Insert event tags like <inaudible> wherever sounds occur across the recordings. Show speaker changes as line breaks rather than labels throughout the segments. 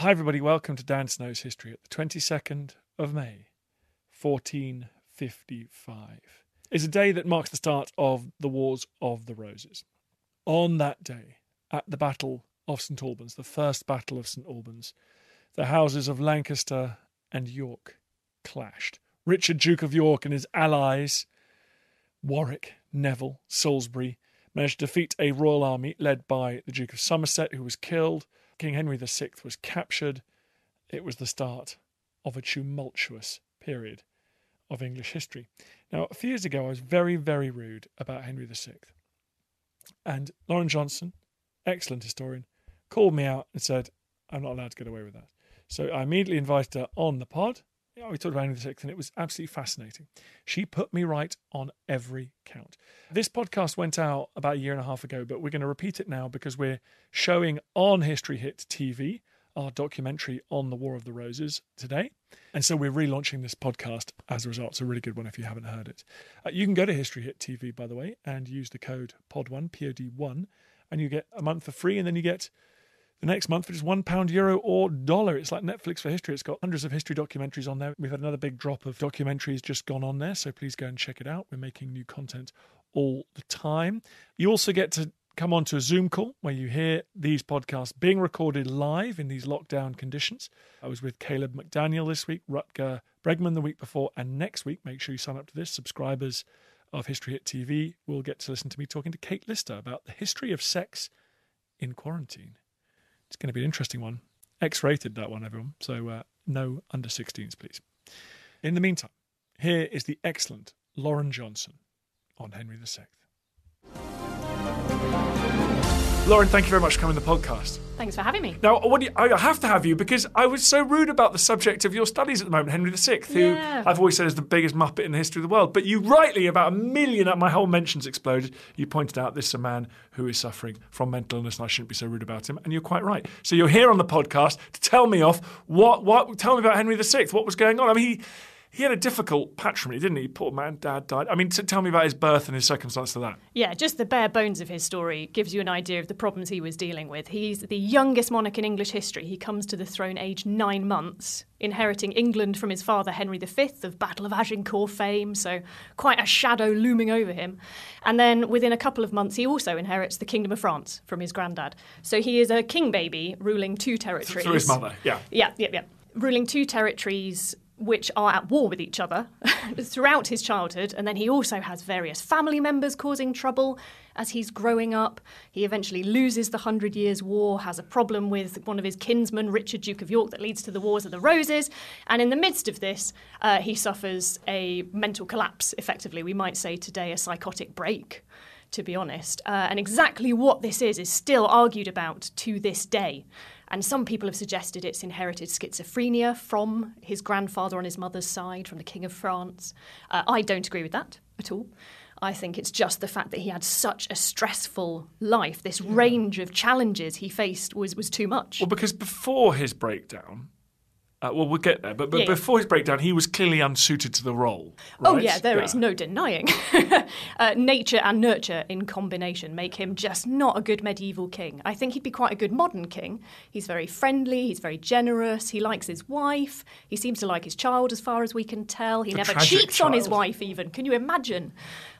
Hi, everybody. Welcome to Dan Snow's History Hit the 22nd of May, 1455. It's a day that marks the start of the Wars of the Roses. On that day, at the Battle of St Albans, the first Battle of St Albans, the houses of Lancaster and York clashed. Richard, Duke of York, and his allies, Warwick, Neville, Salisbury, managed to defeat a royal army led by the Duke of Somerset, who was killed, King Henry VI was captured. It was the start of a tumultuous period of English history. Now, a few years ago, I was very, very rude about Henry VI. And Lauren Johnson, excellent historian, called me out and said, I'm not allowed to get away with that. So I immediately invited her on the pod we talked about VI, and it was absolutely fascinating. She put me right on every count. This podcast went out about a year and a half ago, but we're going to repeat it now because we're showing on History Hit TV our documentary on the War of the Roses today. And so we're relaunching this podcast as a result. It's a really good one if you haven't heard it. Uh, you can go to History Hit TV, by the way, and use the code POD1, P O D 1, and you get a month for free, and then you get the next month for just one pound, euro, or dollar. It's like Netflix for history. It's got hundreds of history documentaries on there. We've had another big drop of documentaries just gone on there, so please go and check it out. We're making new content all the time. You also get to come on to a Zoom call where you hear these podcasts being recorded live in these lockdown conditions. I was with Caleb McDaniel this week, Rutger Bregman the week before, and next week, make sure you sign up to this. Subscribers of History Hit TV will get to listen to me talking to Kate Lister about the history of sex in quarantine. It's going to be an interesting one. X rated, that one, everyone. So uh, no under 16s, please. In the meantime, here is the excellent Lauren Johnson on Henry VI. Lauren, thank you very much for coming to the podcast.
Thanks for having me.
Now, what you, I have to have you because I was so rude about the subject of your studies at the moment, Henry VI, who
Yeah.
I've always said is the biggest muppet in the history of the world. But you rightly, about a million, at my whole mentions exploded. You pointed out this is a man who is suffering from mental illness, and I shouldn't be so rude about him. And you're quite right. So you're here on the podcast to tell me off. What? What? Tell me about Henry VI. What was going on? I mean, he. He had a difficult patrimony, didn't he? Poor man, dad died. I mean, t- tell me about his birth and his circumstance to that.
Yeah, just the bare bones of his story gives you an idea of the problems he was dealing with. He's the youngest monarch in English history. He comes to the throne aged nine months, inheriting England from his father Henry V of Battle of Agincourt fame, so quite a shadow looming over him. And then within a couple of months, he also inherits the Kingdom of France from his granddad. So he is a king baby ruling two territories.
Through his mother, yeah.
Yeah, yeah, yeah. Ruling two territories which are at war with each other <laughs> throughout his childhood. And then he also has various family members causing trouble as he's growing up. He eventually loses the Hundred Years' War, has a problem with one of his kinsmen, Richard, Duke of York, that leads to the Wars of the Roses. And in the midst of this, uh, he suffers a mental collapse, effectively. We might say today a psychotic break to be honest. Uh, and exactly what this is is still argued about to this day. And some people have suggested it's inherited schizophrenia from his grandfather on his mother's side, from the King of France. Uh, I don't agree with that at all. I think it's just the fact that he had such a stressful life. This range of challenges he faced was, was too much.
Well, because before his breakdown, uh, well, we'll get there, but, but
Yeah.
before his breakdown, he was clearly unsuited to the role.
Oh
right?
yeah, there is no denying. <laughs> uh, nature and nurture in combination make him just not a good medieval king. I think he'd be quite a good modern king. He's very friendly. He's very generous. He likes his wife. He seems to like his child, as far as we can tell. He
The
never cheats on his wife. Even can you imagine,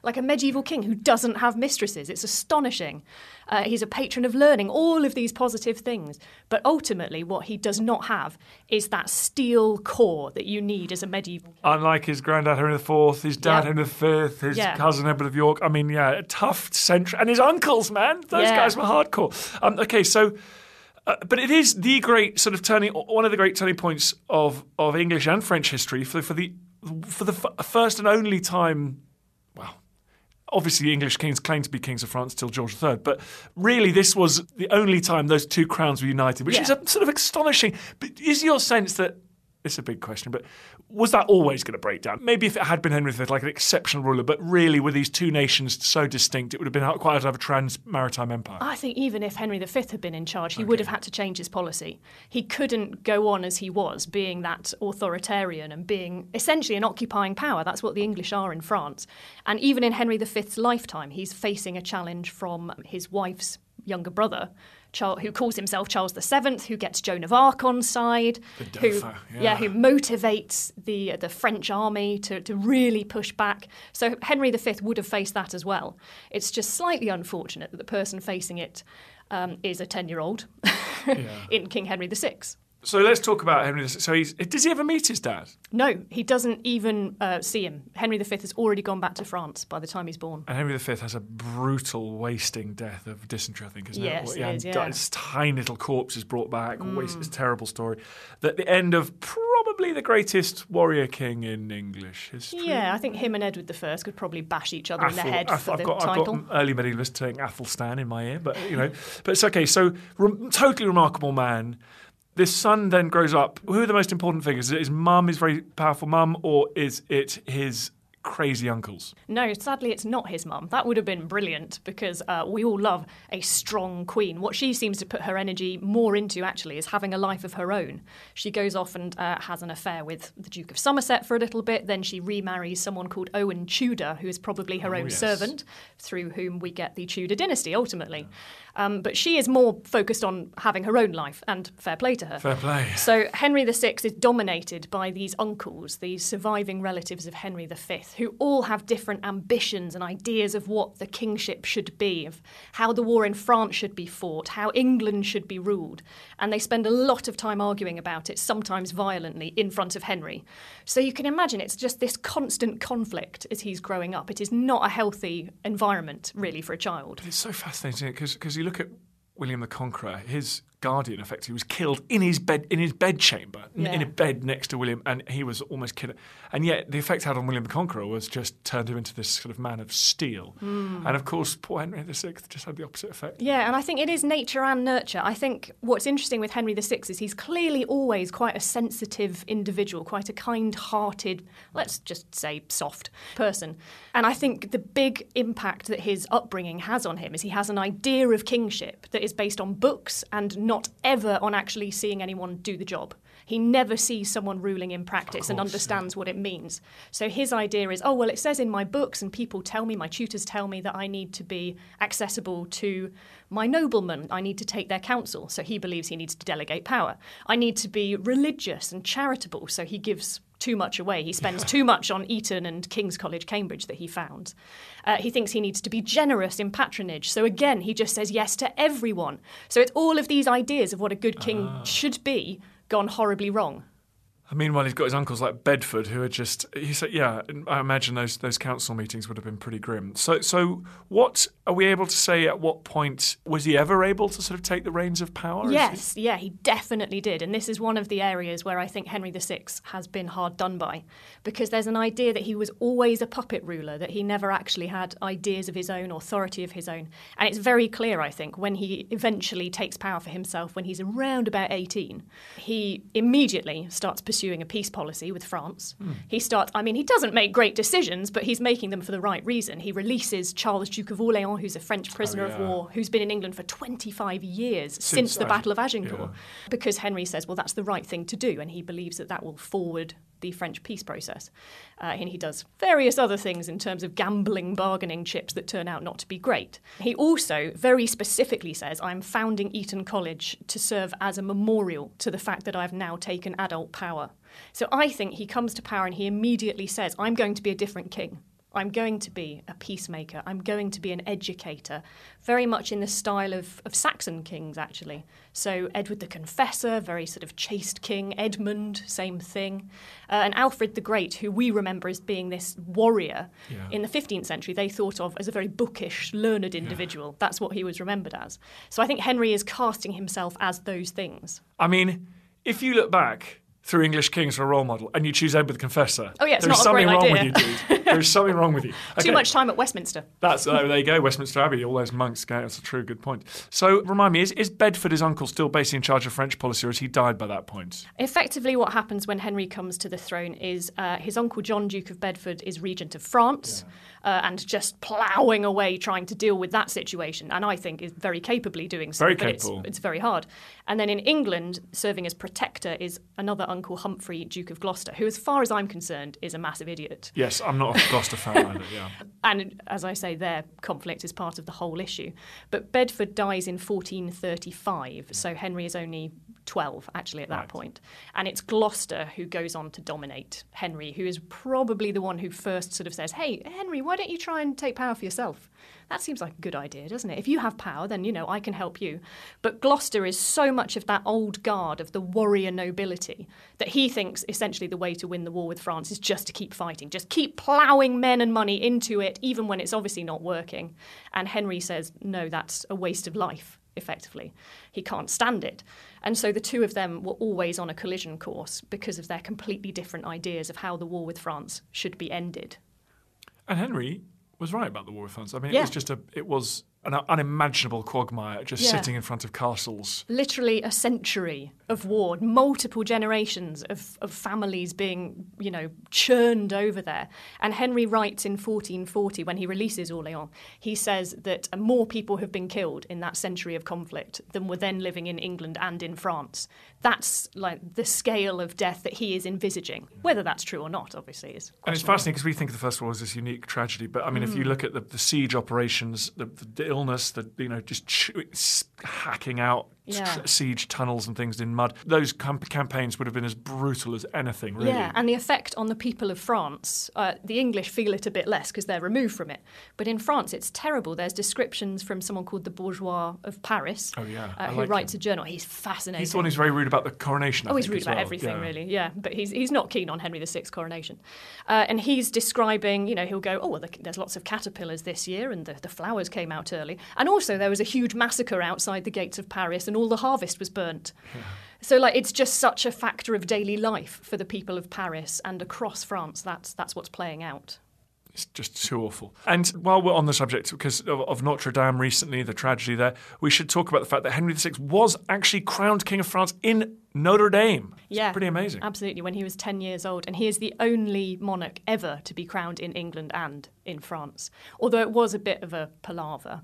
like a medieval king who doesn't have mistresses? It's astonishing. Uh, he's a patron of learning. All of these positive things, but ultimately, what he does not have is that steel core that you need as a medieval.
Unlike his granddad Henry IV, his dad
Yeah.
Henry V, his
Yeah.
cousin Edward of York. I mean, yeah, a tough century, and his uncles, man, those
Yeah.
guys were hardcore. Um, okay, so. Uh, but it is the great sort of turning, one of the great turning points of, of English and French history for, for the for the f- first and only time. Obviously English kings claimed to be kings of France till George III, but really this was the only time those two crowns were united, which
Yeah.
is a sort of astonishing. But is your sense that it's a big question, but was that always going to break down? Maybe if it had been Henry V, like an exceptional ruler, but really were these two nations so distinct, it would have been quite hard to have a trans maritime empire.
I think even if Henry V had been in charge, he would have had to change his policy. He couldn't go on as he was, being that authoritarian and being essentially an occupying power. That's what the English are in France. And even in Henry V's lifetime, he's facing a challenge from his wife's younger brother, Charles, who calls himself Charles VII, who gets Joan of Arc on side,
The
who
Dauphin, yeah.
who motivates the the French army to, to really push back. So Henry V would have faced that as well. It's just slightly unfortunate that the person facing it um, is a ten year old in King Henry VI.
So let's talk about Henry. So he's does he ever meet his dad?
No, he doesn't even uh, see him. Henry V has already gone back to France by the time he's born.
And Henry V has a brutal wasting death of dysentery, I think, isn't
Yes,
it?
it is, yeah.
His tiny little corpse is brought back. Waste, it's a terrible story. At the end of probably the greatest warrior king in English history.
Yeah, I think him and Edward I could probably bash each other in the head
Ath-
for
I've
the
got,
title.
I've got early medievalist saying Athelstan in my ear, but you know, but it's okay. So, rem- totally remarkable man. This son then grows up. Who are the most important figures? Is it his mum, his very powerful mum, or is it his crazy uncles?
No, sadly, it's not his mum. That would have been brilliant because uh, we all love a strong queen. What she seems to put her energy more into, actually, is having a life of her own. She goes off and uh, has an affair with the Duke of Somerset for a little bit. Then she remarries someone called Owen Tudor, who is probably her
Oh,
own
yes.
servant, through whom we get the Tudor dynasty ultimately. Um, but she is more focused on having her own life, and fair play to her.
Fair play.
So Henry VI is dominated by these uncles, these surviving relatives of Henry V, who all have different ambitions and ideas of what the kingship should be, of how the war in France should be fought, how England should be ruled. And they spend a lot of time arguing about it, sometimes violently, in front of Henry. So you can imagine it's just this constant conflict as he's growing up. It is not a healthy environment, really, for a child.
It's so fascinating because you look at William the Conqueror, his guardian, effectively, was killed in his bed in his bedchamber, n- in a bed next to William, and he was almost killed. And yet, the effect had on William the Conqueror was just turned him into this sort of man of steel. Hmm. And of course, poor Henry VI just had the opposite effect.
Yeah, and I think it is nature and nurture. I think what's interesting with Henry VI is he's clearly always quite a sensitive individual, quite a kind hearted, let's just say soft person. And I think the big impact that his upbringing has on him is he has an idea of kingship that is based on books and not ever on actually seeing anyone do the job. He never sees someone ruling in practice and understands what it means. So his idea is, oh, well, it says in my books, and people tell me, my tutors tell me that I need to be accessible to my noblemen. I need to take their counsel. So he believes he needs to delegate power. I need to be religious and charitable. So he gives too much away. He spends too much on Eton and King's College, Cambridge, that he found. Uh, he thinks he needs to be generous in patronage. So again, he just says yes to everyone. So it's all of these ideas of what a good king should be gone horribly wrong.
Meanwhile, he's got his uncles like Bedford, who are just. He said, "Yeah, I imagine those those council meetings would have been pretty grim." So, so what are we able to say? At what point was he ever able to sort of take the reins of power? Is he-
Yes, yeah, he definitely did. And this is one of the areas where I think Henry VI has been hard done by because there's an idea that he was always a puppet ruler, that he never actually had ideas of his own, authority of his own. And it's very clear, I think, when he eventually takes power for himself when he's around about 18, he immediately starts pursuing a peace policy with France.
Hmm.
He starts, I mean, he doesn't make great decisions, but he's making them for the right reason. He releases Charles, Duke of Orleans, who's a French prisoner
Oh, yeah.
of war, who's been in England for 25 years since, the
Ag-
Battle of Agincourt
yeah.
because Henry says, well, that's the right thing to do, and he believes that that will forward the French peace process. Uh, and he does various other things in terms of gambling, bargaining chips that turn out not to be great. He also very specifically says, I'm founding Eton College to serve as a memorial to the fact that I've now taken adult power. So I think he comes to power and he immediately says, I'm going to be a different king. I'm going to be a peacemaker. I'm going to be an educator, very much in the style of, of Saxon kings, actually. So, Edward the Confessor, very sort of chaste king. Edmund, same thing. Uh, and Alfred the Great, who we remember as being this warrior
Yeah.
in the 15th century, they thought of as a very bookish, learned individual. That's what he was remembered as. So, I think Henry is casting himself as those things.
I mean, if you look back through English kings for a role model and you choose Edward the Confessor,
Oh, yeah, it's
there is
not a
something
great
wrong
idea.
with you, dude. <laughs> There's something wrong with you.
Too much time at Westminster.
That's uh, there you go, Westminster Abbey. All those monks. go, That's a true good point. So remind me, is, is Bedford his uncle still basically in charge of French policy, or has he died by that point?
Effectively, what happens when Henry comes to the throne is uh, his uncle John, Duke of Bedford, is regent of France uh, and just ploughing away trying to deal with that situation. And I think is very capably doing so.
Very
but
capable.
It's, it's very hard. And then in England, serving as protector is another uncle Humphrey, Duke of Gloucester, who, as far as I'm concerned, is a massive idiot.
Yes, I'm not. Gloucester yeah. <laughs>
And as I say, their conflict is part of the whole issue. But Bedford dies in 1435, so Henry is only 12 actually at that
Right.
point. And it's Gloucester who goes on to dominate Henry, who is probably the one who first sort of says, Hey, Henry, why don't you try and take power for yourself? That seems like a good idea, doesn't it? If you have power, then, you know, I can help you. But Gloucester is so much of that old guard of the warrior nobility that he thinks essentially the way to win the war with France is just to keep fighting, just keep ploughing men and money into it, even when it's obviously not working. And Henry says, no, that's a waste of life, effectively. He can't stand it. And so the two of them were always on a collision course because of their completely different ideas of how the war with France should be ended.
And Henry was right about the war with France. I mean, it was just a, it was an unimaginable quagmire just
Yeah.
sitting in front of castles.
literally a century of war, multiple generations of, of families being, you know, churned over there. And Henry writes in 1440, when he releases Orleans, he says that more people have been killed in that century of conflict than were then living in England and in France. That's like the scale of death that he is envisaging. Whether that's true or not, obviously, is.
And it's fascinating because we think of the First World War as this unique tragedy, but I mean, if
Mm.
you look at the, the siege operations, the, the illness, the you know, just ch- s- hacking out
Yeah.
siege tunnels and things in mud, those cam- campaigns would have been as brutal as anything, really.
Yeah, and the effect on the people of France, uh, the English feel it a bit less because they're removed from it. But in France, it's terrible. There's descriptions from someone called the Bourgeois of Paris,
Oh, yeah.
uh, who
like
writes
him.
a journal. He's fascinating.
He's the one who's very rude about the coronation. I
Oh, he's rude about
well.
everything,
Yeah.
really. Yeah, but he's he's not keen on Henry VI's coronation, uh, and he's describing. You know, he'll go, "Oh, well, the, there's lots of caterpillars this year, and the, the flowers came out early, and also there was a huge massacre outside the gates of Paris, and all the harvest was burnt." So, like, it's just such a factor of daily life for the people of Paris and across France. That's that's what's playing out.
It's just too awful. And while we're on the subject, because of, of Notre Dame recently, the tragedy there, we should talk about the fact that Henry VI was actually crowned King of France in Notre Dame. It's
Yeah,
pretty amazing.
Absolutely, when he was 10 years old. And he is the only monarch ever to be crowned in England and in France. Although it was a bit of a palaver,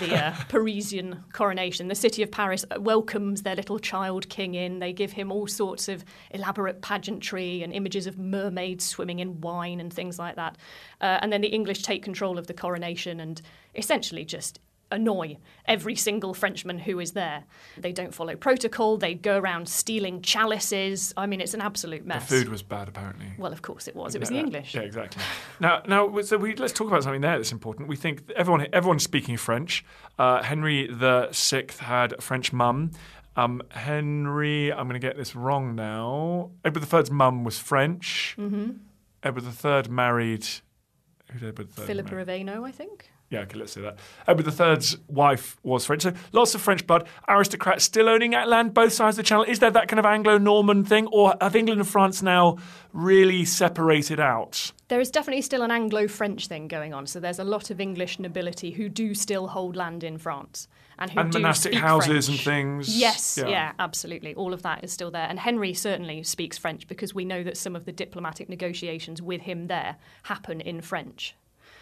the uh, <laughs> Parisian coronation. The city of Paris welcomes their little child king in. They give him all sorts of elaborate pageantry and images of mermaids swimming in wine and things like that. Uh, and then the English take control of the coronation and essentially just annoy every single Frenchman who is there. They don't follow protocol, they go around stealing chalices. I mean, it's an absolute mess.
The food was bad, apparently.
Well, of course it was. It was
Yeah,
the English.
Yeah, exactly. now, now, so we, let's talk about something there that's important. We think everyone, everyone's speaking French. Uh, Henry the Sixth had a French mum. Um, Henry, I'm going to get this wrong now. Edward III's mum was French. Mm-hmm. Edward III married. Who did Edward III?
Philippa of Hainaut, I think.
Yeah, okay, let's say that. Uh, Edward III's wife was French. So lots of French blood. Aristocrats still owning land, both sides of the channel. Is there that kind of Anglo Norman thing? Or have England and France now really separated out?
There is definitely still an Anglo French thing going on. So there's a lot of English nobility who do still hold land in France. And, who
And
do
monastic
speak
houses
French.
and things.
Yes,
Yeah.
yeah. absolutely. All of that is still there. And Henry certainly speaks French because we know that some of the diplomatic negotiations with him there happen in French.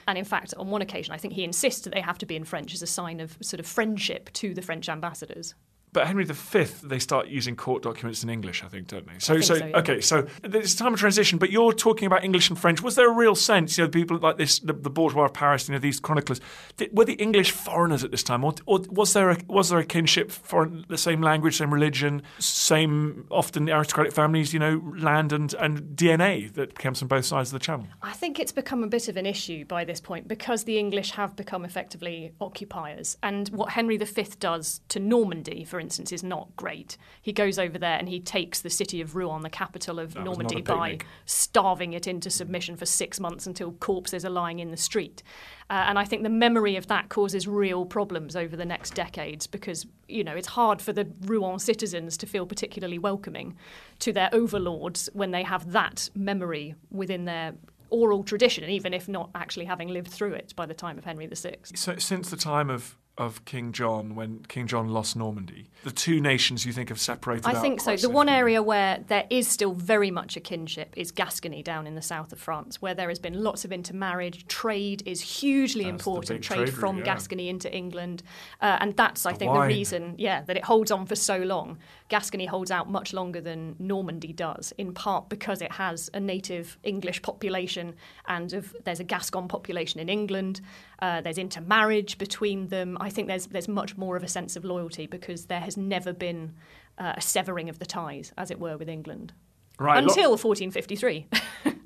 And in fact, on one occasion, I think he insists that they have to be in French as a sign of sort of friendship to the French ambassadors.
But Henry V, they start using court documents in English, I think, don't they? So, so,
so, yeah.
okay, so it's a time of transition, but you're talking about English and French. Was there a real sense, you know, people like this, the, the bourgeois of Paris, you know, these chroniclers, th- were the English foreigners at this time, or, or was there a, was there a kinship for the same language, same religion, same often aristocratic families, you know, land and, and DNA that comes from both sides of the channel?
I think it's become a bit of an issue by this point because the English have become effectively occupiers. And what Henry V does to Normandy, for instance, is not great. He goes over there and he takes the city of Rouen, the capital of
That
Normandy, by starving it into submission for six months until corpses are lying in the street. Uh, and I think the memory of that causes real problems over the next decades because, you know, it's hard for the Rouen citizens to feel particularly welcoming to their overlords when they have that memory within their oral tradition, even if not actually having lived through it by the time of Henry VI.
So since the time of of King John when King John lost Normandy? The two nations you think have separated
I think so. The one area where there is still very much a kinship is Gascony down in the south of France, where there has been lots of intermarriage. Trade is hugely
That's
important. Trade,
trade
from
yeah.
Gascony into England, uh, and that's I
The
think
wine.
the reason, yeah, that it holds on for so long. Gascony holds out much longer than Normandy does, in part because it has a native English population, and of, there's a Gascon population in England. Uh, there's intermarriage between them. I think there's there's much more of a sense of loyalty because there has never been uh, a severing of the ties, as it were, with England
Right,
until 1453. <laughs>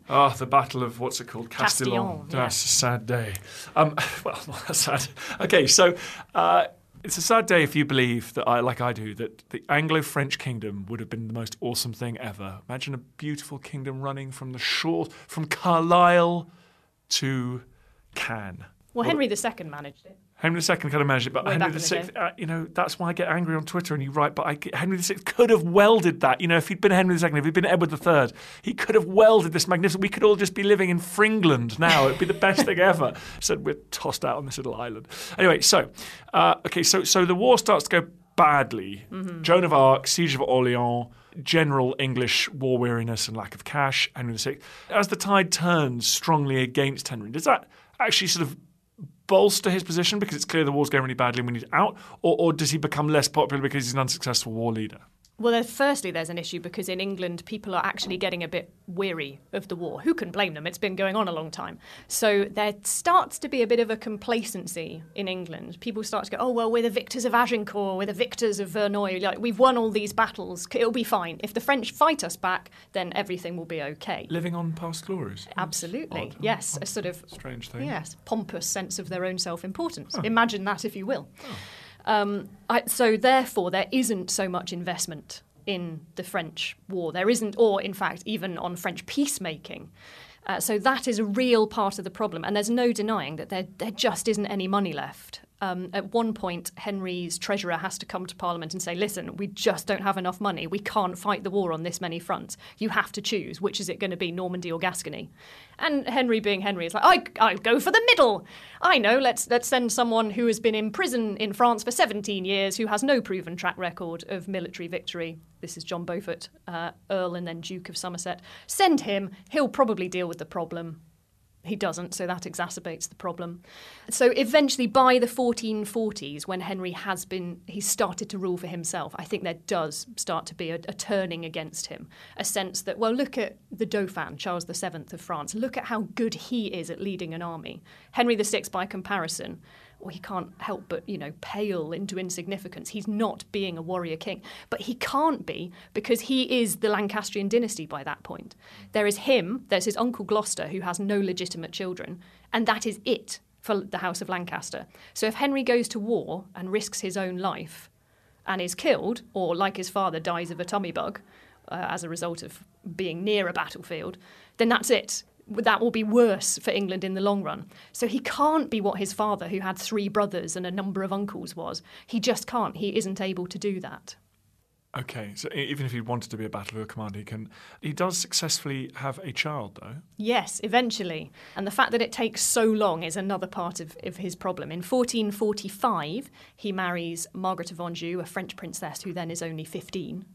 Ah, the Battle of what's it called? Castillon.
Castillon, yeah.
That's a sad day. Um, <laughs> well, not that sad. Okay, so uh, it's a sad day if you believe that I, like I do, that the Anglo-French kingdom would have been the most awesome thing ever. Imagine a beautiful kingdom running from the shore, from Carlisle to Cannes.
well, Henry II managed it.
Henry II kind of managed it, but
Way
Henry
the
VI, uh, you know, that's why I get angry on Twitter. And you write, but I, Henry VI could have welded that. You know, if he'd been Henry II, if he'd been Edward III, he could have welded this magnificent. We could all just be living in Fringland now. It'd be the best thing ever. So we're tossed out on this little island. Anyway, so uh, okay, so so the war starts to go badly. Joan of Arc, Siege of Orleans. General English war weariness and lack of cash, Henry VI. As the tide turns strongly against Henry, does that actually sort of bolster his position because it's clear the war's going really badly and we need out, or, or does he become less popular because he's an unsuccessful war leader?
Well, firstly, there's an issue because in England, people are actually getting a bit weary of the war. Who can blame them? It's been going on a long time. So there starts to be a bit of a complacency in England. People start to go, oh, well, we're the victors of Agincourt, we're the victors of Verneuil. Like, we've won all these battles. It'll be fine. If the French fight us back, then everything will be okay.
Living on past glories.
Absolutely.
Odd.
Yes, a sort of
Strange thing.
Yes, pompous sense of their own self importance. Imagine that if you will. Oh. Um, I, so, therefore, there isn't so much investment in the French war. There isn't, or in fact, even on French peacemaking. Uh, so, that is a real part of the problem. And there's no denying that there, there just isn't any money left. Um, at one point, Henry's treasurer has to come to Parliament and say, listen, we just don't have enough money. We can't fight the war on this many fronts. You have to choose. Which is it going to be, Normandy or Gascony? And Henry, being Henry, is like, I, I go for the middle. I know, let's, let's send someone who has been in prison in France for 17 years, who has no proven track record of military victory. This is John Beaufort, uh, Earl and then Duke of Somerset. Send him. He'll probably deal with the problem. He doesn't, so that exacerbates the problem. So eventually, by the 1440s, when Henry has been, he's started to rule for himself, I think there does start to be a, a turning against him. A sense that, well, look at the Dauphin, Charles VII of France. Look at how good he is at leading an army. Henry VI, by comparison, well, he can't help but, you know, pale into insignificance. He's not being a warrior king. But he can't be because he is the Lancastrian dynasty by that point. There is him, there's his uncle Gloucester, who has no legitimate children, and that is it for the House of Lancaster. So if Henry goes to war and risks his own life and is killed, or like his father, dies of a tummy bug uh, as a result of being near a battlefield, then that's it that will be worse for England in the long run. So he can't be what his father, who had three brothers and a number of uncles, was. He just can't. He isn't able to do that.
Okay, so even if he wanted to be a battlefield commander, he can. He does successfully have a child, though.
Yes, eventually. And the fact that it takes so long is another part of, of his problem. In 1445, he marries Margaret of Anjou, a French princess who then is only 15.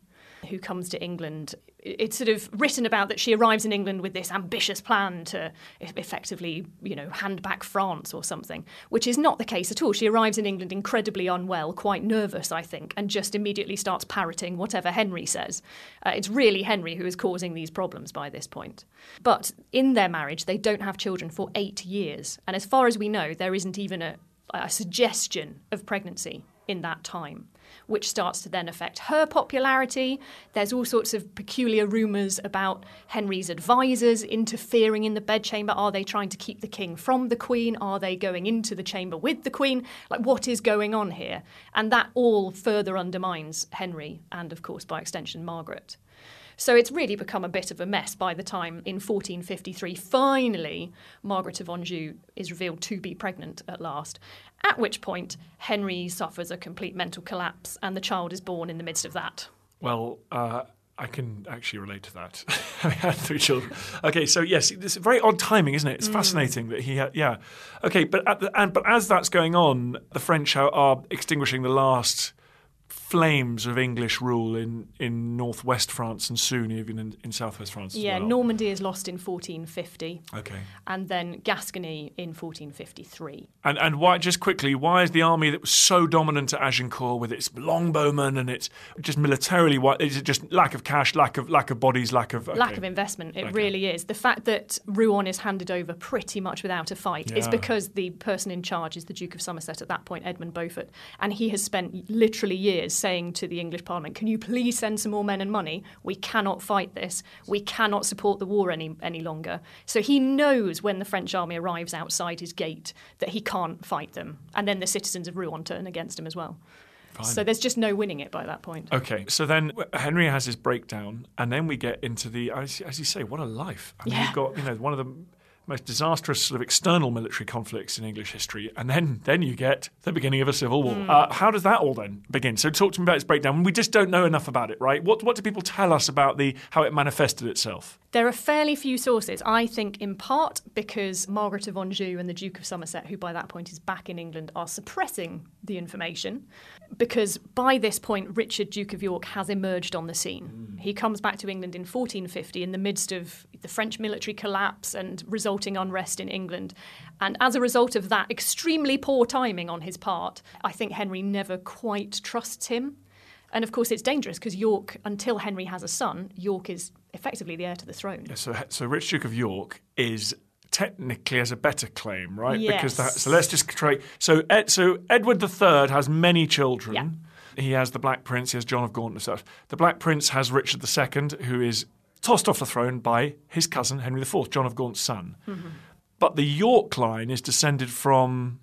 Who comes to England? It's sort of written about that she arrives in England with this ambitious plan to effectively, you know, hand back France or something, which is not the case at all. She arrives in England incredibly unwell, quite nervous, I think, and just immediately starts parroting whatever Henry says. Uh, it's really Henry who is causing these problems by this point. But in their marriage, they don't have children for eight years, and as far as we know, there isn't even a, a suggestion of pregnancy in that time which starts to then affect her popularity. There's all sorts of peculiar rumours about Henry's advisors interfering in the bedchamber. Are they trying to keep the king from the queen? Are they going into the chamber with the queen? Like, what is going on here? And that all further undermines Henry and, of course, by extension, Margaret. So it's really become a bit of a mess by the time in 1453, finally, Margaret of Anjou is revealed to be pregnant at last. At which point, Henry suffers a complete mental collapse and the child is born in the midst of that.
Well, uh, I can actually relate to that. <laughs> I had three children. Okay, so yes, it's very odd timing, isn't it? It's fascinating that he had. Yeah. Okay, but at the, and but as that's going on, the French are, are extinguishing the last flames of English rule in, in northwest France and soon even in, in southwest France. as
Yeah,
well.
Normandy is lost in 1450,
Okay.
and then Gascony in 1453.
And and why just quickly, why is the army that was so dominant at Agincourt with its longbowmen and its just militarily why is it just lack of cash, lack of lack of bodies, lack of
Lack of investment, it
Okay.
really is. The fact that Rouen is handed over pretty much without a fight is because the person in charge is the Duke of Somerset at that point, Edmund Beaufort. And he has spent literally years saying to the English Parliament, Can you please send some more men and money? We cannot fight this. We cannot support the war any, any longer. So he knows when the French army arrives outside his gate that he can't fight them. And then the citizens of Rouen turn against him as well. So there's just no winning it by that point.
Okay, so then Henry has his breakdown, and then we get into the as, as you say, what a life. I mean,
Yeah.
you've got you know one of the most disastrous sort of external military conflicts in English history, and then then you get the beginning of a civil war.
Hmm.
Uh, how does that all then begin? So talk to me about its breakdown. We just don't know enough about it, right? What what do people tell us about the how it manifested itself?
There are fairly few sources, I think, in part because Margaret of Anjou and the Duke of Somerset, who by that point is back in England, are suppressing the information. Because by this point, Richard, Duke of York, has emerged on the scene. Mm. He comes back to England in 1450 in the midst of the French military collapse and resulting unrest in England. And as a result of that extremely poor timing on his part, I think Henry never quite trusts him. And of course, it's dangerous because York, until Henry has a son, York is effectively the heir to the throne.
Yeah, so so Rich Duke of York is technically has a better claim, right? Because that, so let's just try. So Ed, so Edward III has many children.
Yeah.
He has the Black Prince. He has John of Gaunt and stuff. The Black Prince has Richard II, who is tossed off the throne by his cousin Henry IV, John of Gaunt's son.
Mm-hmm.
But the York line is descended from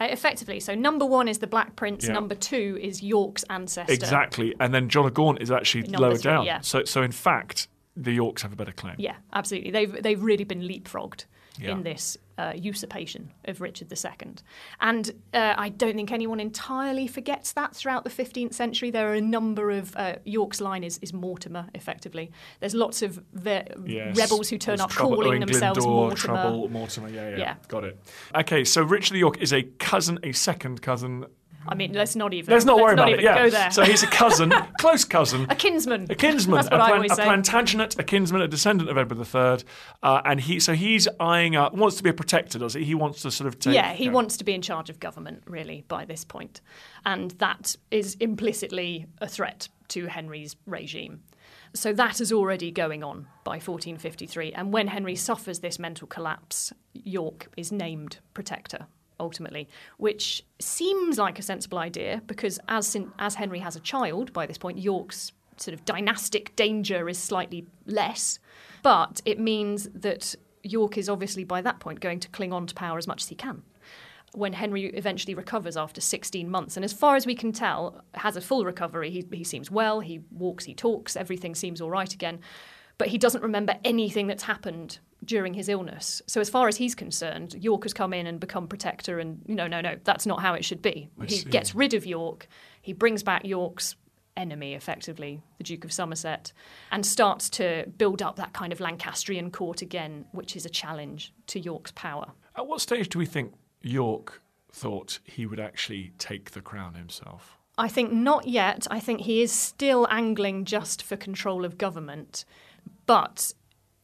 Uh, effectively, so number one is the Black Prince,
Yeah.
number two is York's ancestor.
exactly, and then John of Gaunt is actually
Number
lower
three,
down.
yeah.
So so in fact, the Yorks have a better claim.
Yeah, absolutely. They've they've really been leapfrogged
Yeah.
in this uh, usurpation of Richard II, and uh, I don't think anyone entirely forgets that throughout the 15th century. There are a number of uh, York's line is, is Mortimer. Effectively, there's lots of ve-
Yes.
rebels who turn
There's
up
trouble,
calling
Owen
themselves
Glyndŵr,
Mortimer.
Trouble, Mortimer, yeah, yeah,
Yeah.
got it. Okay, so Richard York is a cousin, a second cousin.
I mean, let's not even
Let's not worry
not
about
even
it. Yeah,
go there.
so he's a cousin, <laughs> close cousin,
a kinsman.
a kinsman, a, plan- a. Plantagenet, a kinsman, a descendant of Edward III, uh, and he so he's eyeing up, wants to be a protector, does he? He wants to sort of take.
yeah, he wants to be in charge of government, really, by this. And that is implicitly a threat to Henry's regime. So that is already going on by 1453. And when Henry suffers this mental collapse, York is named protector, ultimately, which seems like a sensible idea because as, as Henry has a child by this point, York's sort of dynastic danger is slightly less. But it means that York is obviously by that point going to cling on to power as much as he can. When Henry eventually recovers after 16 months, and as far as we can tell, has a full recovery. He, he seems well, he walks, he talks, everything seems all right again. But he doesn't remember anything that's happened during his illness. So, as far as he's concerned, York has come in and become protector, and you know, no, no, that's not how it should be. he
see.
gets rid of York, he brings back York's enemy, effectively, the Duke of Somerset, and starts to build up that kind of Lancastrian court again, which is a challenge to York's power.
At what stage do we think York thought he would actually take the crown himself?
I think not yet. I think he is still angling just for control of government. But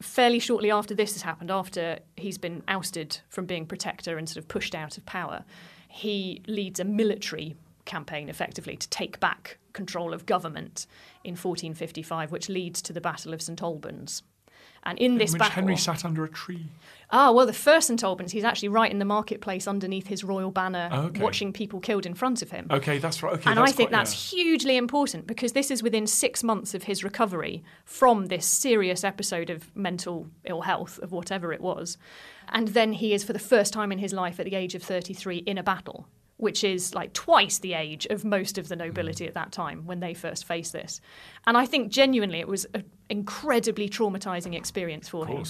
fairly shortly after this has happened, after he's been ousted from being protector and sort of pushed out of power, he leads a military campaign effectively to take back control of government in 1455, which leads to the Battle of St Albans. And in this
which
battle,
Henry sat under a tree.
Ah, well, the first St Albans, he's actually right in the marketplace underneath his royal banner,
Oh, okay.
watching people killed in front of him.
Okay, that's right. Okay,
and I think
quite-
that's hugely important because this is within six months of his recovery from this serious episode of mental ill health, of whatever it was. And then he is, for the first time in his life, at the age of 33, in a battle which is like twice the age of most of the nobility at that time when they first faced this. And I think genuinely it was an incredibly traumatizing experience for him.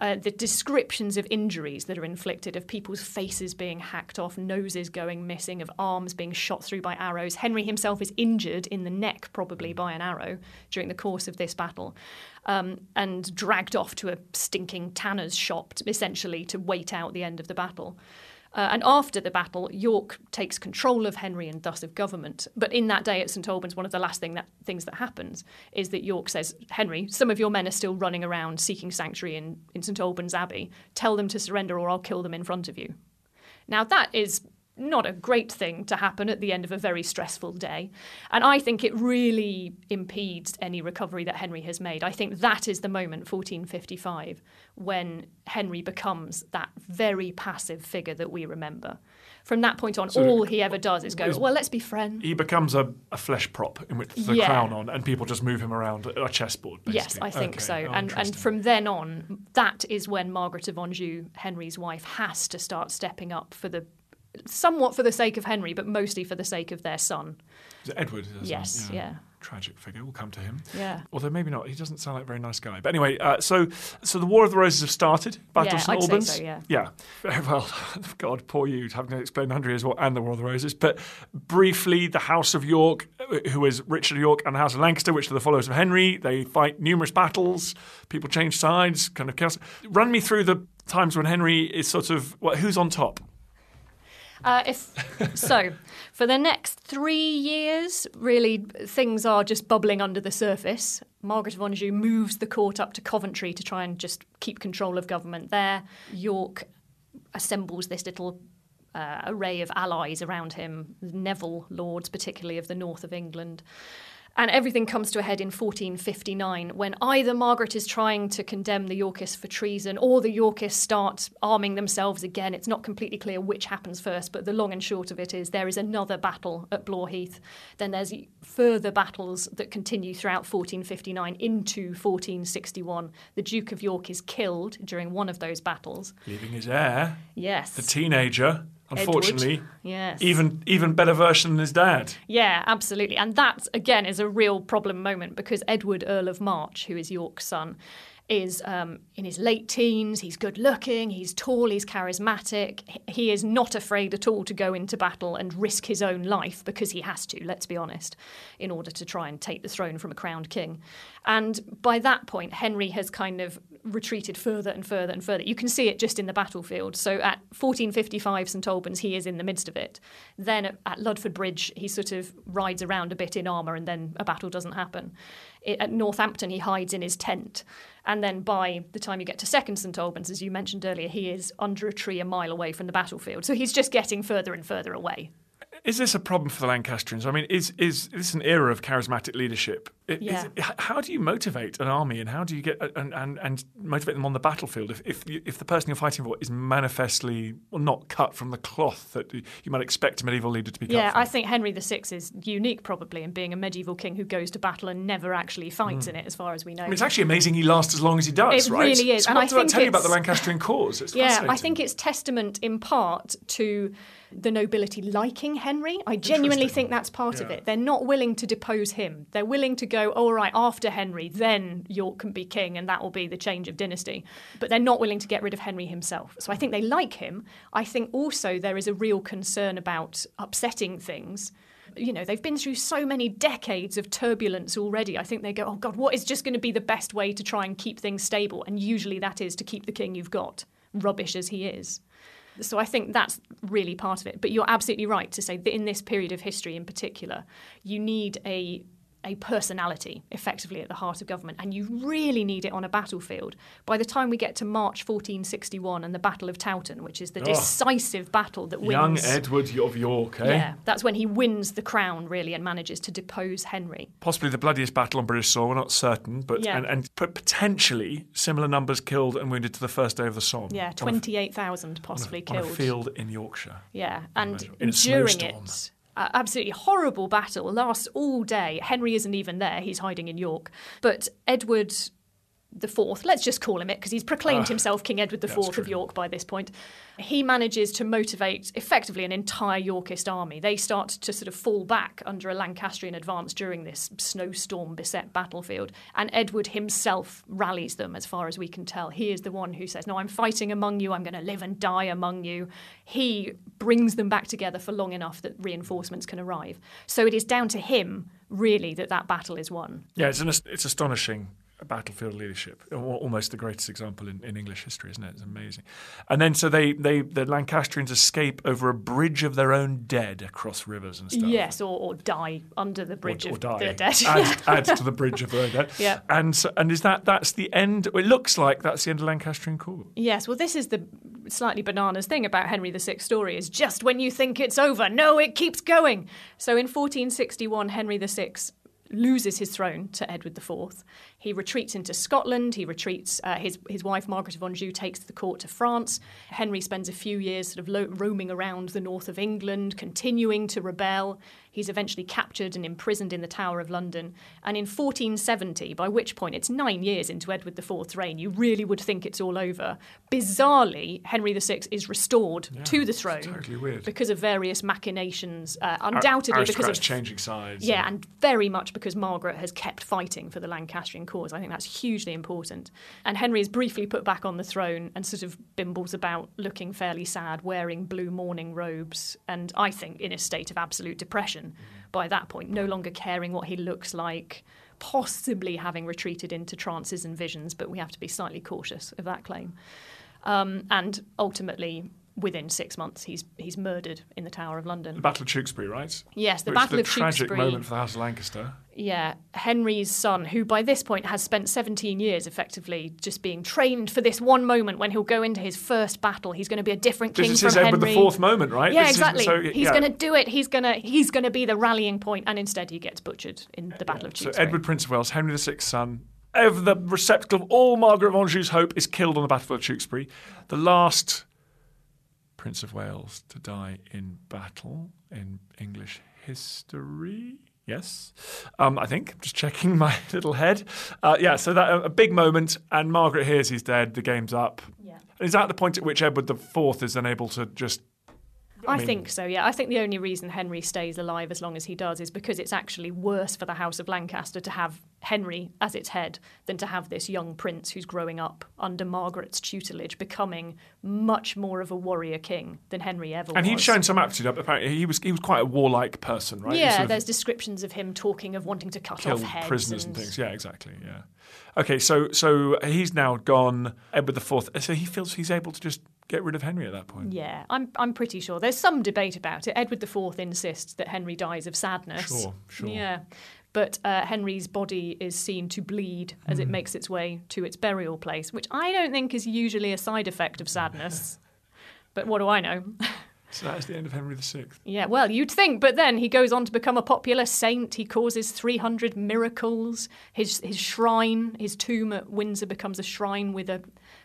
Uh, the descriptions of injuries that are inflicted, of people's faces being hacked off, noses going missing, of arms being shot through by arrows. Henry himself is injured in the neck, probably by an arrow, during the course of this battle. Um, and dragged off to a stinking tanner's shop, essentially, to wait out the end of the battle. Uh, and after the battle, York takes control of Henry and thus of government. But in that day at St Albans, one of the last thing that, things that happens is that York says, Henry, some of your men are still running around seeking sanctuary in, in St Albans Abbey. Tell them to surrender or I'll kill them in front of you. Now, that is not a great thing to happen at the end of a very stressful day. And I think it really impedes any recovery that Henry has made. I think that is the moment, 1455, when Henry becomes that very passive figure that we remember. From that point on,
So
all he ever does is go, well, let's be friends.
He becomes a, a flesh prop in which the
Yeah.
crown on, and people just move him around a chessboard.
Yes. I think
Okay.
so.
Oh,
and and from then on, that is when Margaret of Anjou, Henry's wife, has to start stepping up for the somewhat for the sake of Henry, but mostly for the sake of their son.
Is it Edward?
Yes, yeah.
Tragic figure. We'll come to him.
Yeah.
Although maybe not. He doesn't sound like a very nice guy. But anyway, uh, so so the War of the Roses have started. Battle
Yeah,
of St Albans.
so, yeah.
Yeah. Very well. <laughs> God, poor you, having to explain Hundred Years' War and the War of the Roses. But briefly, the House of York, uh, who is Richard of York, and the House of Lancaster, which are the followers of Henry, they fight numerous battles. People change sides. Kind of chaos. Run me through the times when Henry is sort of well, who's on top.
Uh, if so, for the next three years, really things are just bubbling under the surface. Margaret of Anjou moves the court up to Coventry to try and just keep control of government there. York assembles this little uh, array of allies around him, Neville lords, particularly of the north of England. And everything comes to a head in 1459 when either Margaret is trying to condemn the Yorkists for treason or the Yorkists start arming themselves again. It's not completely clear which happens first, but the long and short of it is there is another battle at Blore-Heath. Then there's further battles that continue throughout 1459 into 1461. The Duke of York is killed during one of those battles.
Leaving his heir,
Yes.
the teenager, unfortunately,
Yes.
even even better version than his dad.
Yeah, absolutely. And that, again, is a real problem moment because Edward, Earl of March, who is York's son, is um, in his late teens. He's good looking, he's tall, he's charismatic. He is not afraid at all to go into battle and risk his own life because he has to, let's be honest, in order to try and take the throne from a crowned king. And by that point, Henry has kind of retreated further and further and further. You can see it just in the battlefield. So at 1455 St Albans, he is in the midst of it. Then at, Ludford Bridge, he sort of rides around a bit in armour and then a battle doesn't happen. I- at Northampton, he hides in his tent. And then by the time you get to Second St Albans, as you mentioned earlier, he is under a tree a mile away from the battlefield. So he's just getting further and further away.
Is this a problem for the Lancastrians? I mean, is is this an era of charismatic leadership? I- is
Yeah.
it- h- how do you motivate an army, and how do you get and, and, and motivate them on the battlefield if if, you, if the person you're fighting for is manifestly well, not cut from the cloth that you might expect a medieval leader to be cut
Yeah? I think Henry VI is unique probably in being a medieval king who goes to battle and never actually fights hmm. in it, as far as we know.
I mean, it's actually amazing he lasts as long as he does,
It
right?
really is,
So
and
what
I
does that
think
tell you about the Lancastrian cause? It's <laughs>
Yeah, I think it's testament in part to the nobility liking Henry. I genuinely think that's part of it. They're not willing to depose him. They're willing to go, all right, after Henry, then York can be king and that will be the change of dynasty. But they're not willing to get rid of Henry himself. So I think they like him. I think also there is a real concern about upsetting things. You know, they've been through so many decades of turbulence already. I think they go, oh God, what is just going to be the best way to try and keep things stable? And usually that is to keep the king you've got, rubbish as he is. So I think that's really part of it. But you're absolutely right to say that in this period of history in particular, you need a a personality effectively at the heart of government, and you really need it on a battlefield. By the time we get to March 1461 and the Battle of Towton, which is the
Oh.
decisive battle that wins.
Young Edward of York, eh?
Yeah, that's when he wins the crown really and manages to depose Henry.
Possibly the bloodiest battle on British soil, we're not certain, but
Yeah.
and, and potentially similar numbers killed and wounded to the first day of the Somme.
Yeah, 28,000 possibly
on a
killed.
field in Yorkshire.
Yeah, and.
In
during it, uh, absolutely horrible battle lasts all day. Henry isn't even there; he's hiding in York. But Edward the Fourth, let's just call him it because he's proclaimed
Ah,
himself King Edward the Fourth of. York by this point. He manages to motivate effectively an entire Yorkist army. They start to sort of fall back under a Lancastrian advance during this snowstorm beset battlefield, and Edward himself rallies them as far as we can tell. He is the one who says, "No, I'm fighting among you. I'm going to live and die among you." He brings them back together for long enough that reinforcements can arrive. So it is down to him really that that battle is won.
Yeah, it's an, it's astonishing battlefield leadership. Almost the greatest example in, in English history, isn't it? It's amazing. And then so they, they the Lancastrians escape over a bridge of their own dead across rivers and stuff.
Yes, or, or die under the bridge
or
of
die.
the dead.
Add, <laughs> add to the bridge of their dead.
Yeah.
And so, and is that that's the end? It looks like that's the end of Lancastrian court.
Yes, well, this is the slightly bananas thing about Henry VI's story is just when you think it's over, no, it keeps going. So in 1461, Henry VI loses his throne to Edward IV. He retreats into Scotland. He retreats. Uh, his his wife Margaret of Anjou takes the court to France. Henry spends a few years sort of lo- roaming around the north of England, continuing to rebel. He's eventually captured and imprisoned in the Tower of London. And in 1470, by which point it's nine years into Edward IV's reign, you really would think it's all over. Bizarrely, Henry VI is restored to the throne
totally weird.
because of various machinations, uh, undoubtedly because of
changing sides.
yeah, and very much because Margaret has kept fighting for the Lancastrian cause. I think that's hugely important. And Henry is briefly put back on the throne and sort of bimbles about looking fairly sad, wearing blue mourning robes, and I think in a state of absolute depression by that point, no longer caring what he looks like, possibly having retreated into trances and visions, but we have to be slightly cautious of that claim. Um, and ultimately, within six months, he's he's murdered in the Tower of London.
The Battle of Tewkesbury, right?
Yes, the
Which
Battle
the
of
tragic
Tewkesbury.
moment for the House of Lancaster.
Yeah, Henry's son, who by this point has spent 17 years effectively just being trained for this one moment when he'll go into his first battle. He's going to be a different
This
king
is
from
his Edward
Henry.
the Fourth moment, right?
Yeah,
This
exactly.
so,
he's
yeah.
going to do it. He's going to he's going to be the rallying point, and instead he gets butchered in the Battle of
So Edward, Prince of Wales, Henry VI's son, ever the receptacle of all Margaret of Anjou's hope, is killed on the Battle of Tewkesbury. The last Prince of Wales to die in battle in English history. Yes, um, I think. Just checking <laughs> my little head. Uh, yeah, so that a big moment, and Margaret hears he's dead. The game's up.
Yeah.
Is that the point at which Edward IV is then able to just?
I,
mean-
think so, yeah. I think the only reason Henry stays alive as long as he does is because it's actually worse for the House of Lancaster to have Henry as its head than to have this young prince who's growing up under Margaret's tutelage, becoming much more of a warrior king than Henry ever was.
And he'd shown some aptitude. Apparently, he was he was quite a warlike person, right?
Yeah, there's descriptions of him talking of wanting to cut off heads
prisoners and things. Yeah, exactly. Yeah. Okay, so so he's now gone. Edward the Fourth. So he feels he's able to just get rid of Henry at that point.
Yeah, I'm I'm pretty sure. There's some debate about it. Edward IV insists that Henry dies of sadness.
Sure, sure.
Yeah. But uh, Henry's body is seen to bleed as
Hmm.
it makes its way to its burial place, which I don't think is usually a side effect of sadness. <laughs> but what do I know? <laughs>
So that's the end of Henry VI.
Yeah, well, you'd think, but then he goes on to become a popular saint. He causes 300 miracles. His his shrine, his tomb at Windsor becomes a shrine with a,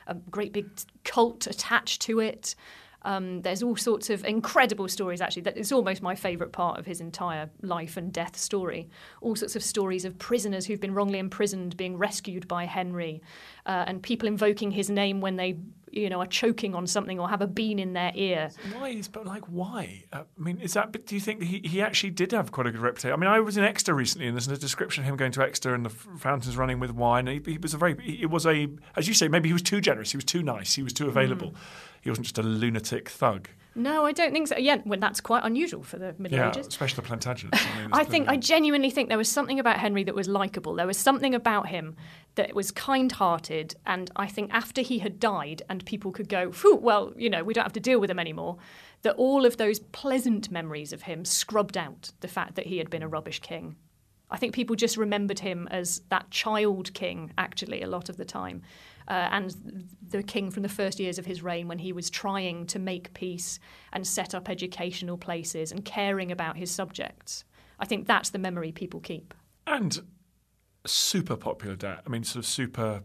a great big cult attached to it. Um, there's all sorts of incredible stories, actually. That is almost my favourite part of his entire life and death story. All sorts of stories of prisoners who've been wrongly imprisoned being rescued by Henry, uh, and people invoking his name when they, you know, are choking on something or have a bean in their ear.
Why is but like why? Uh, I mean, is that? Do you think he, he actually did have quite a good reputation? I mean, I was in Exeter recently, and there's a description of him going to Exeter and the fountains running with wine. He, he was a very, it was a, as you say, maybe he was too generous, he was too nice, he was too available. He wasn't just a lunatic thug.
No, I don't think so. Yeah, well, that's quite unusual for the Middle
Yeah,
Ages.
especially the Plantagenets. I, mean,
I think I genuinely think there was something about Henry that was likable. There was something about him that was kind-hearted, and I think after he had died, and people could go, "Phew, well, you know, we don't have to deal with him anymore." That all of those pleasant memories of him scrubbed out the fact that he had been a rubbish king. I think people just remembered him as that child king, actually, a lot of the time. Uh, and the king from the first years of his reign when he was trying to make peace and set up educational places and caring about his subjects. I think that's the memory people keep.
and super popular dad. I mean, sort of super.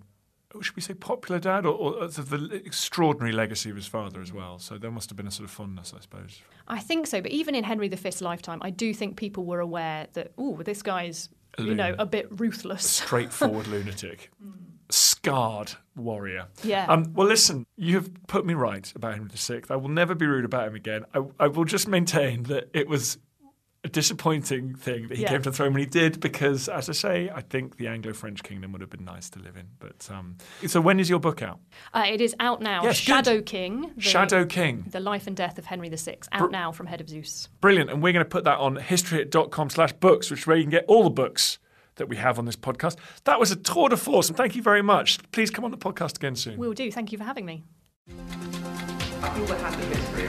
Should we say popular dad, or, or the, the extraordinary legacy of his father as well? So there must have been a sort of fondness, I suppose.
I think so, but even in Henry V's lifetime, I do think people were aware that, oh, this guy's, you know, a bit ruthless.
Straightforward <laughs> lunatic, S- scarred warrior.
Yeah.
Um, well, listen, you have put me right about Henry VI. I will never be rude about him again. I, I will just maintain that it was a disappointing thing that he
Yeah.
came to the throne when he did, because, as I say, I think the Anglo-French kingdom would have been nice to live in. But um, so, when is your book out?
Uh, it is out now.
Yes, good.
Shadow King. The,
Shadow King.
The Life and Death of Henry VI. Out now from Head of Zeus.
Brilliant. And we're going to put that on historyhit.com slash books, which is where you can get all the books that we have on this podcast. That was a tour de force, and thank you very much. Please come on the podcast again soon.
We will do. Thank you for having me.
I feel the happy history